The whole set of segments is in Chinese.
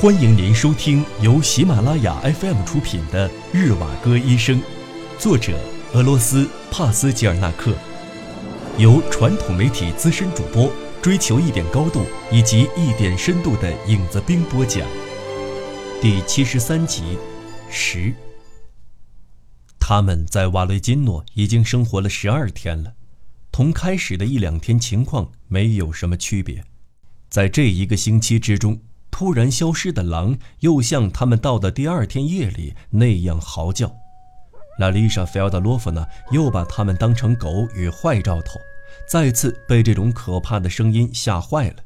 欢迎您收听由喜马拉雅 FM 出品的《日瓦戈医生》，作者俄罗斯帕斯吉尔纳克，由传统媒体资深主播追求一点高度以及一点深度的影子兵播讲。第七十三集，十。他们在瓦雷金诺已经生活了十二天了，同开始的一两天情况没有什么区别。在这一个星期之中。突然消失的狼，又像他们到的第二天夜里那样嚎叫。拉丽莎·菲奥德罗夫娜又把他们当成狗与坏兆头，再次被这种可怕的声音吓坏了，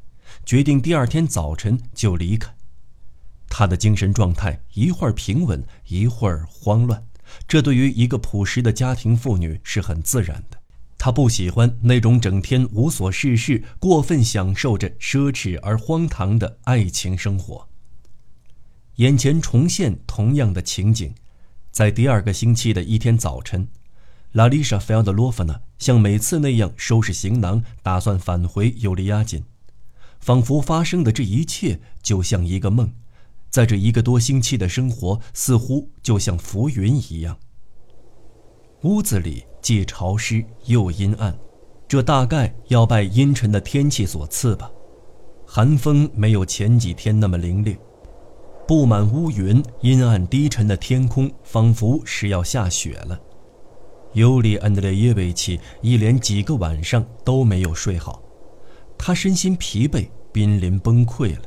决定第二天早晨就离开。他的精神状态一会儿平稳，一会儿慌乱，这对于一个朴实的家庭妇女是很自然的。他不喜欢那种整天无所事事、过分享受着奢侈而荒唐的爱情生活。眼前重现同样的情景，在第二个星期的一天早晨，拉丽莎·菲奥德洛夫娜像每次那样收拾行囊，打算返回尤利亚金，仿佛发生的这一切就像一个梦，在这一个多星期的生活似乎就像浮云一样。屋子里。既潮湿又阴暗，这大概要拜阴沉的天气所赐吧。寒风没有前几天那么凌冽，布满乌云、阴暗低沉的天空，仿佛是要下雪了。尤里·安德烈耶维奇一连几个晚上都没有睡好，他身心疲惫，濒临崩溃了，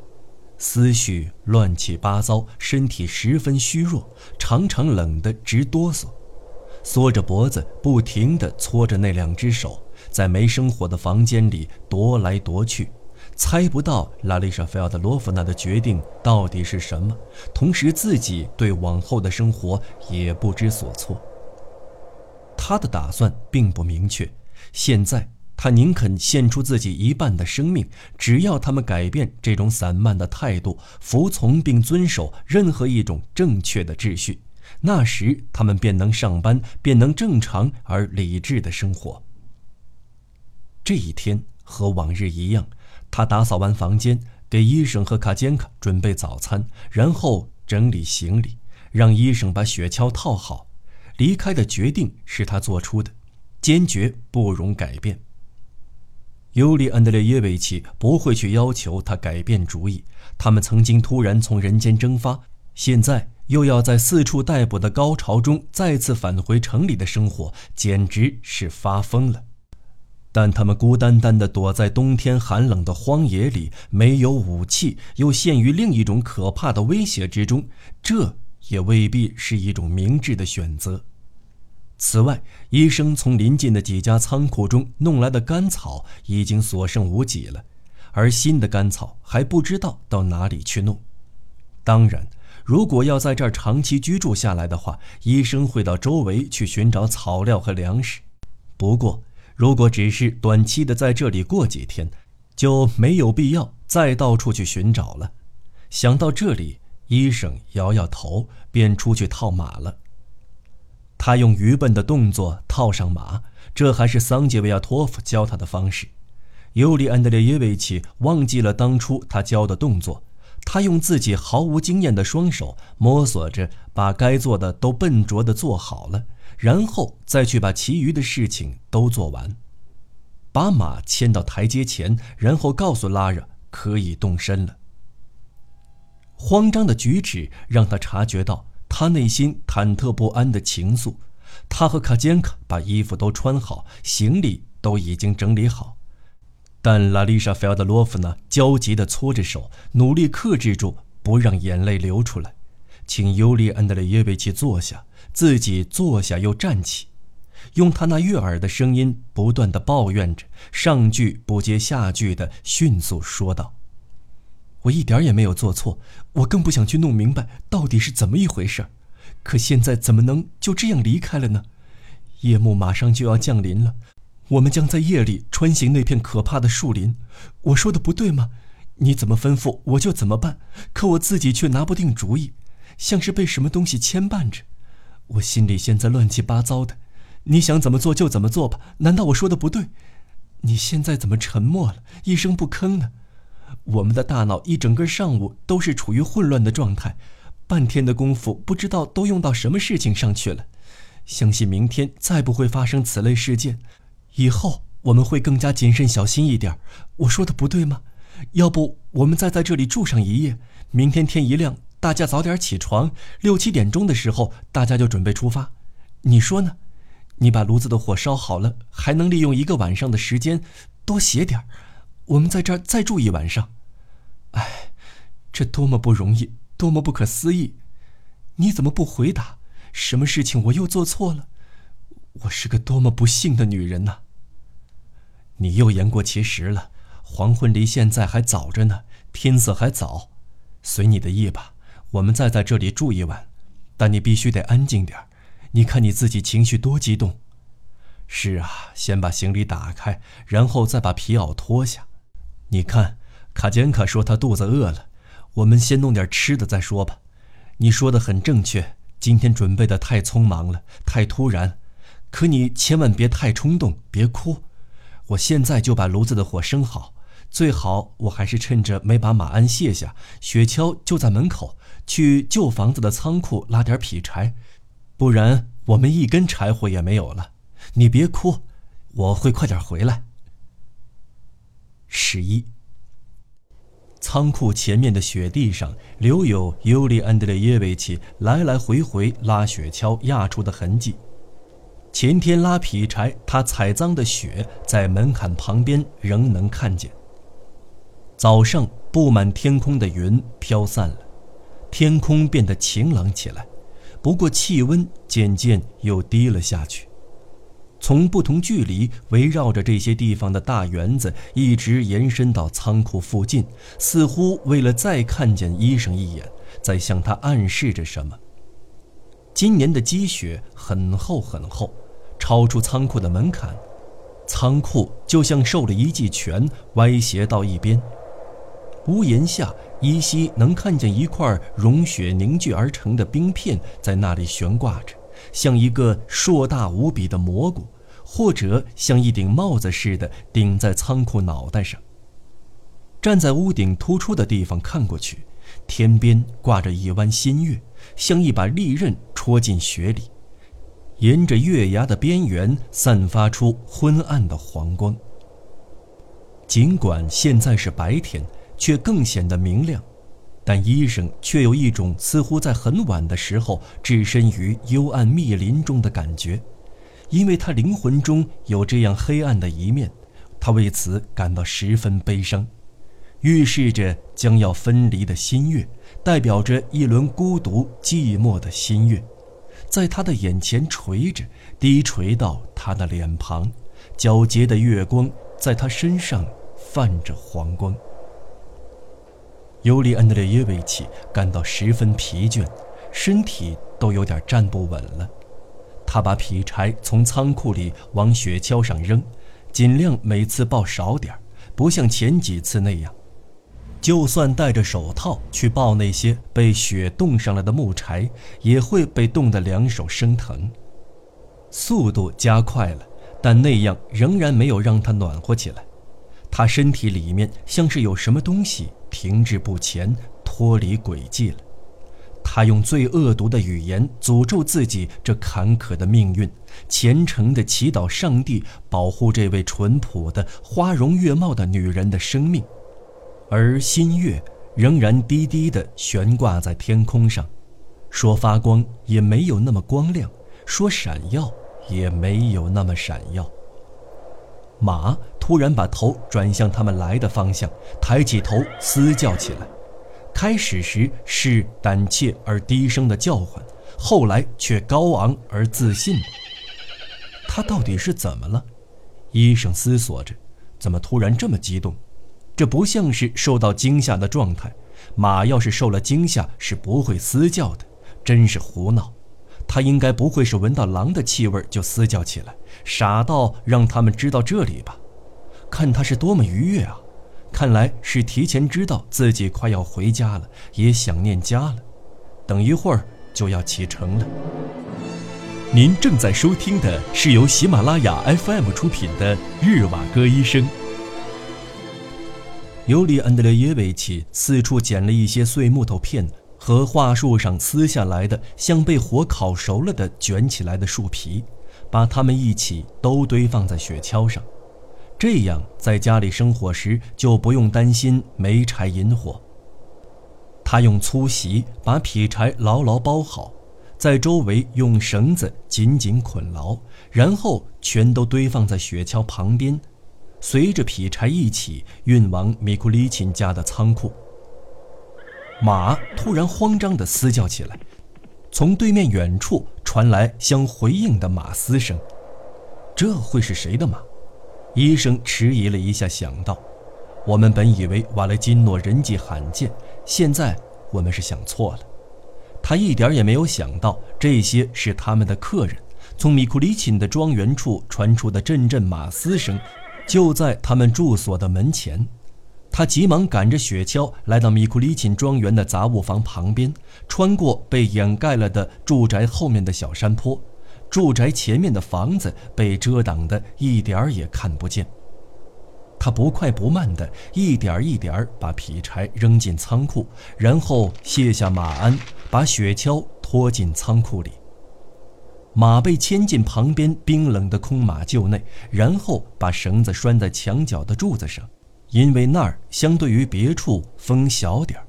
思绪乱七八糟，身体十分虚弱，常常冷得直哆嗦。缩着脖子，不停地搓着那两只手，在没生火的房间里踱来踱去，猜不到拉丽莎·菲奥德罗夫娜的决定到底是什么，同时自己对往后的生活也不知所措。他的打算并不明确，现在他宁肯献出自己一半的生命，只要他们改变这种散漫的态度，服从并遵守任何一种正确的秩序。那时，他们便能上班，便能正常而理智的生活。这一天和往日一样，他打扫完房间，给医生和卡坚卡准备早餐，然后整理行李，让医生把雪橇套好。离开的决定是他做出的，坚决不容改变。尤里·安德烈耶维奇不会去要求他改变主意。他们曾经突然从人间蒸发，现在。又要在四处逮捕的高潮中再次返回城里的生活，简直是发疯了。但他们孤单单地躲在冬天寒冷的荒野里，没有武器，又陷于另一种可怕的威胁之中，这也未必是一种明智的选择。此外，医生从临近的几家仓库中弄来的干草已经所剩无几了，而新的干草还不知道到哪里去弄。当然。如果要在这儿长期居住下来的话，医生会到周围去寻找草料和粮食。不过，如果只是短期的在这里过几天，就没有必要再到处去寻找了。想到这里，医生摇摇头，便出去套马了。他用愚笨的动作套上马，这还是桑杰维亚托夫教他的方式。尤里安德烈耶维奇忘记了当初他教的动作。他用自己毫无经验的双手摸索着，把该做的都笨拙地做好了，然后再去把其余的事情都做完。把马牵到台阶前，然后告诉拉热可以动身了。慌张的举止让他察觉到他内心忐忑不安的情愫。他和卡坚卡把衣服都穿好，行李都已经整理好。但拉丽莎·菲奥德罗夫娜焦急地搓着手，努力克制住不让眼泪流出来，请尤里·安德烈耶维奇坐下，自己坐下又站起，用他那悦耳的声音不断地抱怨着，上句不接下句地迅速说道：“我一点也没有做错，我更不想去弄明白到底是怎么一回事可现在怎么能就这样离开了呢？夜幕马上就要降临了。”我们将在夜里穿行那片可怕的树林，我说的不对吗？你怎么吩咐我就怎么办，可我自己却拿不定主意，像是被什么东西牵绊着。我心里现在乱七八糟的，你想怎么做就怎么做吧。难道我说的不对？你现在怎么沉默了，一声不吭呢？我们的大脑一整个上午都是处于混乱的状态，半天的功夫不知道都用到什么事情上去了。相信明天再不会发生此类事件，以后我们会更加谨慎小心一点。我说的不对吗？要不我们再在这里住上一夜，明天天一亮，大家早点起床，六七点钟的时候大家就准备出发。你说呢？你把炉子的火烧好了，还能利用一个晚上的时间多写点儿我们在这儿再住一晚上。哎，这多么不容易，多么不可思议！你怎么不回答？什么事情我又做错了？我是个多么不幸的女人呐！你又言过其实了。黄昏离现在还早着呢，天色还早，随你的意吧。我们再在这里住一晚，但你必须得安静点儿你看你自己情绪多激动。是啊，先把行李打开，然后再把皮袄脱下。你看，卡坚卡说他肚子饿了，我们先弄点吃的再说吧。你说的很正确。今天准备的太匆忙了，太突然，可你千万别太冲动，别哭。我现在就把炉子的火生好，最好我还是趁着没把马鞍卸下，雪橇就在门口，去旧房子的仓库拉点劈柴，不然我们一根柴火也没有了。你别哭，我会快点回来。十一。仓库前面的雪地上留有尤里安德烈耶维奇来来回回拉雪橇压出的痕迹。前天拉劈柴，他踩脏的雪在门槛旁边仍能看见。早上布满天空的云飘散了，天空变得晴朗起来，不过气温渐渐又低了下去。从不同距离围绕着这些地方的大园子，一直延伸到仓库附近，似乎为了再看见医生一眼，在向他暗示着什么。今年的积雪很厚很厚，超出仓库的门槛，仓库就像受了一记拳，歪斜到一边。屋檐下依稀能看见一块融雪凝聚而成的冰片在那里悬挂着。像一个硕大无比的蘑菇，或者像一顶帽子似的顶在仓库脑袋上。站在屋顶突出的地方看过去，天边挂着一弯新月，像一把利刃戳进雪里，沿着月牙的边缘散发出昏暗的黄光。尽管现在是白天，却更显得明亮。但医生却有一种似乎在很晚的时候置身于幽暗密林中的感觉，因为他灵魂中有这样黑暗的一面，他为此感到十分悲伤，预示着将要分离的新月，代表着一轮孤独寂寞的新月，在他的眼前垂着，低垂到他的脸庞，皎洁的月光在他身上泛着黄光。尤里安德烈耶维奇感到十分疲倦，身体都有点站不稳了。他把劈柴从仓库里往雪橇上扔，尽量每次抱少点不像前几次那样。就算戴着手套去抱那些被雪冻上了的木柴，也会被冻得两手生疼。速度加快了，但那样仍然没有让他暖和起来。他身体里面像是有什么东西。停滞不前，脱离轨迹了。他用最恶毒的语言诅咒自己这坎坷的命运，虔诚地祈祷上帝保护这位淳朴的、花容月貌的女人的生命。而新月仍然低低地悬挂在天空上，说发光也没有那么光亮，说闪耀也没有那么闪耀。马突然把头转向他们来的方向，抬起头嘶叫起来。开始时是胆怯而低声的叫唤，后来却高昂而自信。他到底是怎么了？医生思索着，怎么突然这么激动？这不像是受到惊吓的状态。马要是受了惊吓，是不会嘶叫的。真是胡闹。他应该不会是闻到狼的气味就嘶叫起来，傻到让他们知道这里吧？看他是多么愉悦啊！看来是提前知道自己快要回家了，也想念家了。等一会儿就要启程了。您正在收听的是由喜马拉雅 FM 出品的《日瓦戈医生》。尤里安德烈耶维奇四处捡了一些碎木头片和桦树上撕下来的像被火烤熟了的卷起来的树皮，把它们一起都堆放在雪橇上，这样在家里生火时就不用担心没柴引火。他用粗席把劈柴牢牢包好，在周围用绳子紧紧捆牢，然后全都堆放在雪橇旁边。随着劈柴一起运往米库里钦家的仓库。马突然慌张地嘶叫起来，从对面远处传来相回应的马嘶声。这会是谁的马？医生迟疑了一下，想到：我们本以为瓦雷金诺人迹罕见，现在我们是想错了。他一点也没有想到，这些是他们的客人。从米库里钦的庄园处传出的阵阵马嘶声。就在他们住所的门前，他急忙赶着雪橇来到米库里钦庄园的杂物房旁边，穿过被掩盖了的住宅后面的小山坡，住宅前面的房子被遮挡的一点儿也看不见。他不快不慢地一点儿一点儿把劈柴扔进仓库，然后卸下马鞍，把雪橇拖进仓库里。马被牵进旁边冰冷的空马厩内，然后把绳子拴在墙角的柱子上，因为那儿相对于别处风小点儿。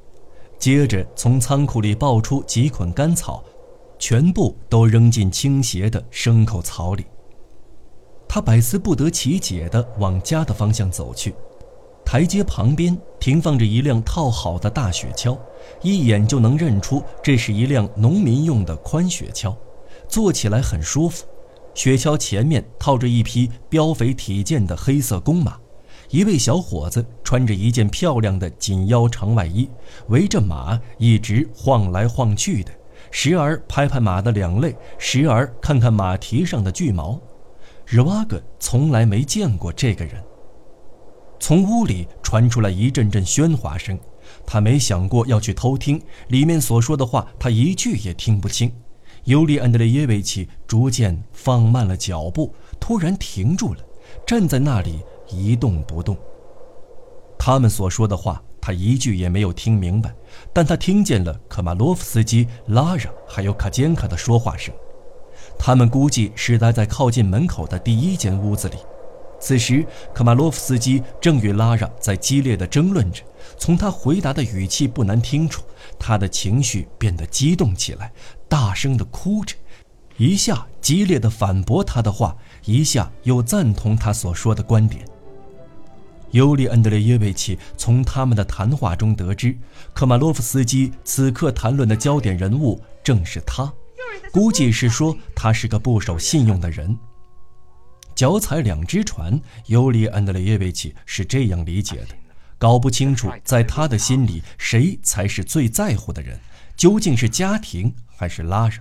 接着从仓库里抱出几捆干草，全部都扔进倾斜的牲口槽里。他百思不得其解地往家的方向走去。台阶旁边停放着一辆套好的大雪橇，一眼就能认出这是一辆农民用的宽雪橇。坐起来很舒服，雪橇前面套着一匹膘肥体健的黑色公马，一位小伙子穿着一件漂亮的紧腰长外衣，围着马一直晃来晃去的，时而拍拍马的两肋，时而看看马蹄上的巨毛。日瓦格从来没见过这个人。从屋里传出来一阵阵喧哗声，他没想过要去偷听里面所说的话，他一句也听不清。尤里安德烈耶维奇逐渐放慢了脚步，突然停住了，站在那里一动不动。他们所说的话，他一句也没有听明白，但他听见了科马洛夫斯基、拉让还有卡坚卡的说话声。他们估计是待在靠近门口的第一间屋子里。此时，科马洛夫斯基正与拉让在激烈的争论着。从他回答的语气不难听出，他的情绪变得激动起来。大声地哭着，一下激烈地反驳他的话，一下又赞同他所说的观点。尤里安德烈耶维奇从他们的谈话中得知，科马洛夫斯基此刻谈论的焦点人物正是他，估计是说他是个不守信用的人。脚踩两只船，尤里安德烈耶维奇是这样理解的：搞不清楚在他的心里谁才是最在乎的人，究竟是家庭。还是拉让，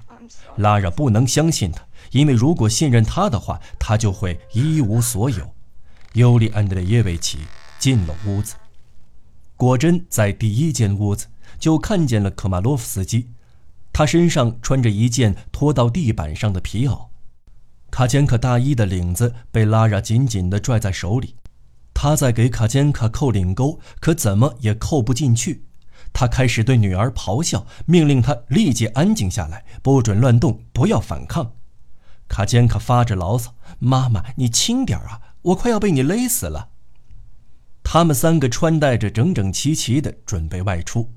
拉让不能相信他，因为如果信任他的话，他就会一无所有。尤里安德烈耶维奇进了屋子，果真在第一间屋子就看见了科马洛夫斯基，他身上穿着一件拖到地板上的皮袄，卡坚卡大衣的领子被拉让紧紧地拽在手里，他在给卡坚卡扣领钩，可怎么也扣不进去。他开始对女儿咆哮，命令她立即安静下来，不准乱动，不要反抗。卡坚卡发着牢骚：“妈妈，你轻点啊，我快要被你勒死了。”他们三个穿戴着整整齐齐的，准备外出。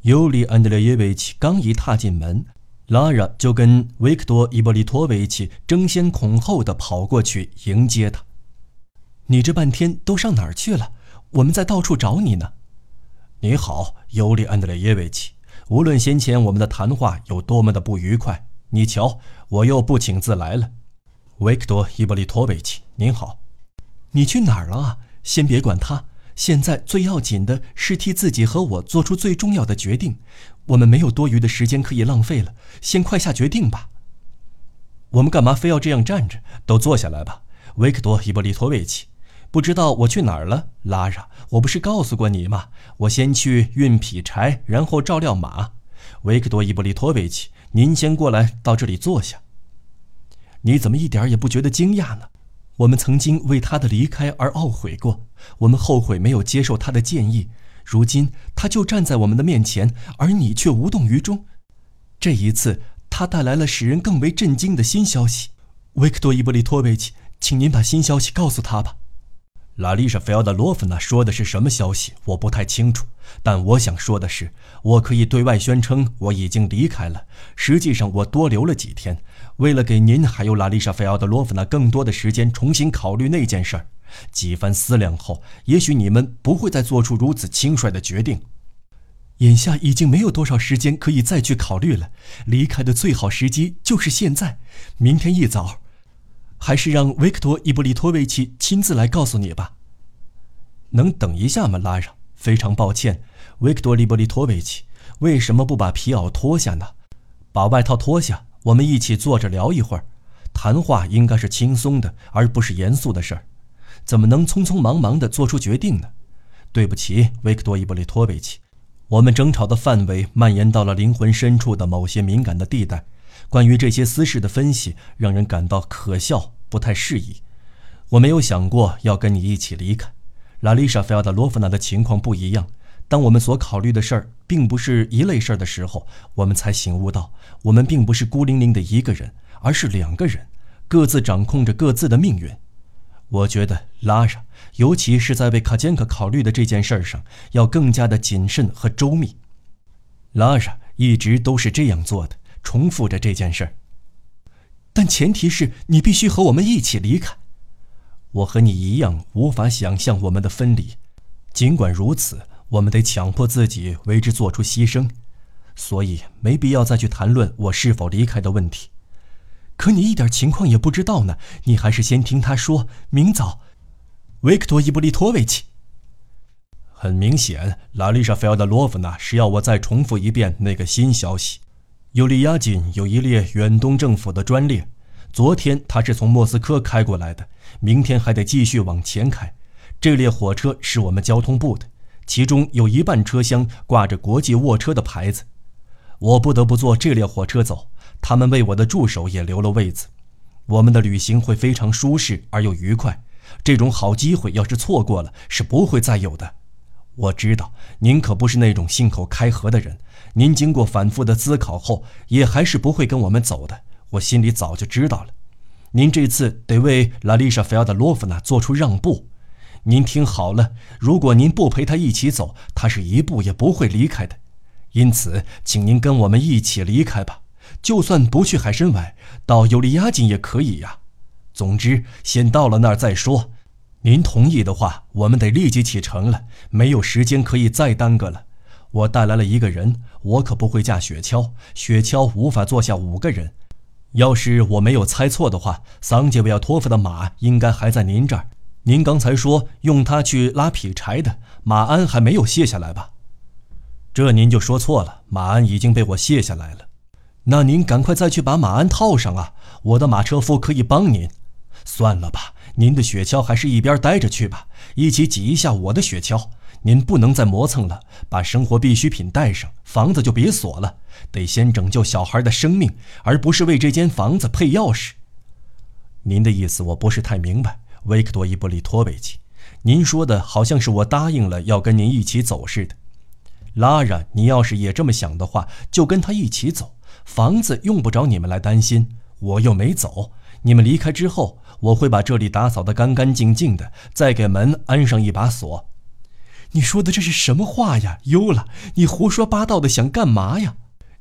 尤里安德烈耶维奇刚一踏进门，拉拉就跟维克多·伊波利托维奇争先恐后的跑过去迎接他。“你这半天都上哪儿去了？我们在到处找你呢。”你好，尤里安德烈耶维奇。无论先前我们的谈话有多么的不愉快，你瞧，我又不请自来了。维克多·伊波利托维奇，您好。你去哪儿了啊？先别管他，现在最要紧的是替自己和我做出最重要的决定。我们没有多余的时间可以浪费了，先快下决定吧。我们干嘛非要这样站着？都坐下来吧，维克多·伊波利托维奇。不知道我去哪儿了，拉拉。我不是告诉过你吗？我先去运劈柴，然后照料马。维克多·伊布利托维奇，您先过来到这里坐下。你怎么一点也不觉得惊讶呢？我们曾经为他的离开而懊悔过，我们后悔没有接受他的建议。如今他就站在我们的面前，而你却无动于衷。这一次，他带来了使人更为震惊的新消息。维克多·伊布利托维奇，请您把新消息告诉他吧。拉丽莎·菲奥德洛夫娜说的是什么消息？我不太清楚。但我想说的是，我可以对外宣称我已经离开了。实际上，我多留了几天，为了给您还有拉丽莎·菲奥德洛夫娜更多的时间重新考虑那件事儿。几番思量后，也许你们不会再做出如此轻率的决定。眼下已经没有多少时间可以再去考虑了，离开的最好时机就是现在。明天一早。还是让维克多·伊布利托维奇亲自来告诉你吧。能等一下吗，拉让？非常抱歉，维克多·伊布利托维奇，为什么不把皮袄脱下呢？把外套脱下，我们一起坐着聊一会儿。谈话应该是轻松的，而不是严肃的事儿。怎么能匆匆忙忙地做出决定呢？对不起，维克多·伊布利托维奇，我们争吵的范围蔓延到了灵魂深处的某些敏感的地带。关于这些私事的分析，让人感到可笑，不太适宜。我没有想过要跟你一起离开。拉丽莎·菲奥德罗夫娜的情况不一样。当我们所考虑的事儿并不是一类事儿的时候，我们才醒悟到，我们并不是孤零零的一个人，而是两个人，各自掌控着各自的命运。我觉得拉莎，尤其是在为卡坚克考虑的这件事儿上，要更加的谨慎和周密。拉莎一直都是这样做的。重复着这件事儿，但前提是你必须和我们一起离开。我和你一样无法想象我们的分离，尽管如此，我们得强迫自己为之做出牺牲，所以没必要再去谈论我是否离开的问题。可你一点情况也不知道呢，你还是先听他说明早。维克多·伊布利托维奇。很明显，拉丽莎·菲奥德洛夫娜是要我再重复一遍那个新消息。尤利亚锦有一列远东政府的专列，昨天他是从莫斯科开过来的，明天还得继续往前开。这列火车是我们交通部的，其中有一半车厢挂着国际卧车的牌子。我不得不坐这列火车走，他们为我的助手也留了位子。我们的旅行会非常舒适而又愉快。这种好机会要是错过了，是不会再有的。我知道您可不是那种信口开河的人。您经过反复的思考后，也还是不会跟我们走的。我心里早就知道了。您这次得为拉丽莎·菲奥德洛夫娜做出让步。您听好了，如果您不陪她一起走，她是一步也不会离开的。因此，请您跟我们一起离开吧。就算不去海参崴，到尤利亚金也可以呀。总之，先到了那儿再说。您同意的话，我们得立即启程了，没有时间可以再耽搁了。我带来了一个人，我可不会驾雪橇，雪橇无法坐下五个人。要是我没有猜错的话，桑杰维亚托夫的马应该还在您这儿。您刚才说用它去拉劈柴的马鞍还没有卸下来吧？这您就说错了，马鞍已经被我卸下来了。那您赶快再去把马鞍套上啊！我的马车夫可以帮您。算了吧，您的雪橇还是一边待着去吧，一起挤一下我的雪橇。您不能再磨蹭了，把生活必需品带上，房子就别锁了。得先拯救小孩的生命，而不是为这间房子配钥匙。您的意思我不是太明白，维克多·伊波利托维奇。您说的好像是我答应了要跟您一起走似的。拉拉，你要是也这么想的话，就跟他一起走。房子用不着你们来担心，我又没走。你们离开之后，我会把这里打扫得干干净净的，再给门安上一把锁。你说的这是什么话呀，优了！你胡说八道的想干嘛呀？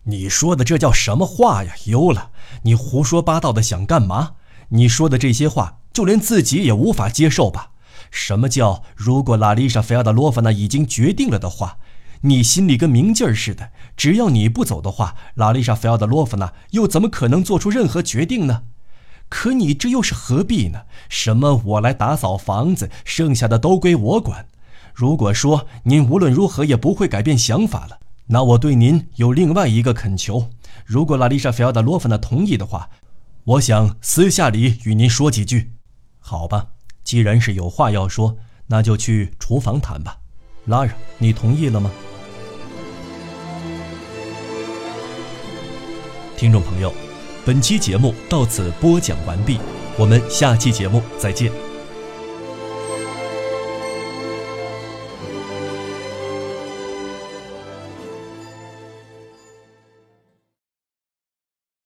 你说的这叫什么话呀，优了！你胡说八道的想干嘛？你说的这些话，就连自己也无法接受吧？什么叫如果拉丽莎·菲亚德洛夫娜已经决定了的话，你心里跟明镜似的。只要你不走的话，拉丽莎·菲亚德洛夫娜又怎么可能做出任何决定呢？可你这又是何必呢？什么我来打扫房子，剩下的都归我管。如果说您无论如何也不会改变想法了，那我对您有另外一个恳求：如果拉丽莎·菲奥德罗夫娜同意的话，我想私下里与您说几句。好吧，既然是有话要说，那就去厨房谈吧。拉拉，你同意了吗？听众朋友，本期节目到此播讲完毕。我们下期节目再见。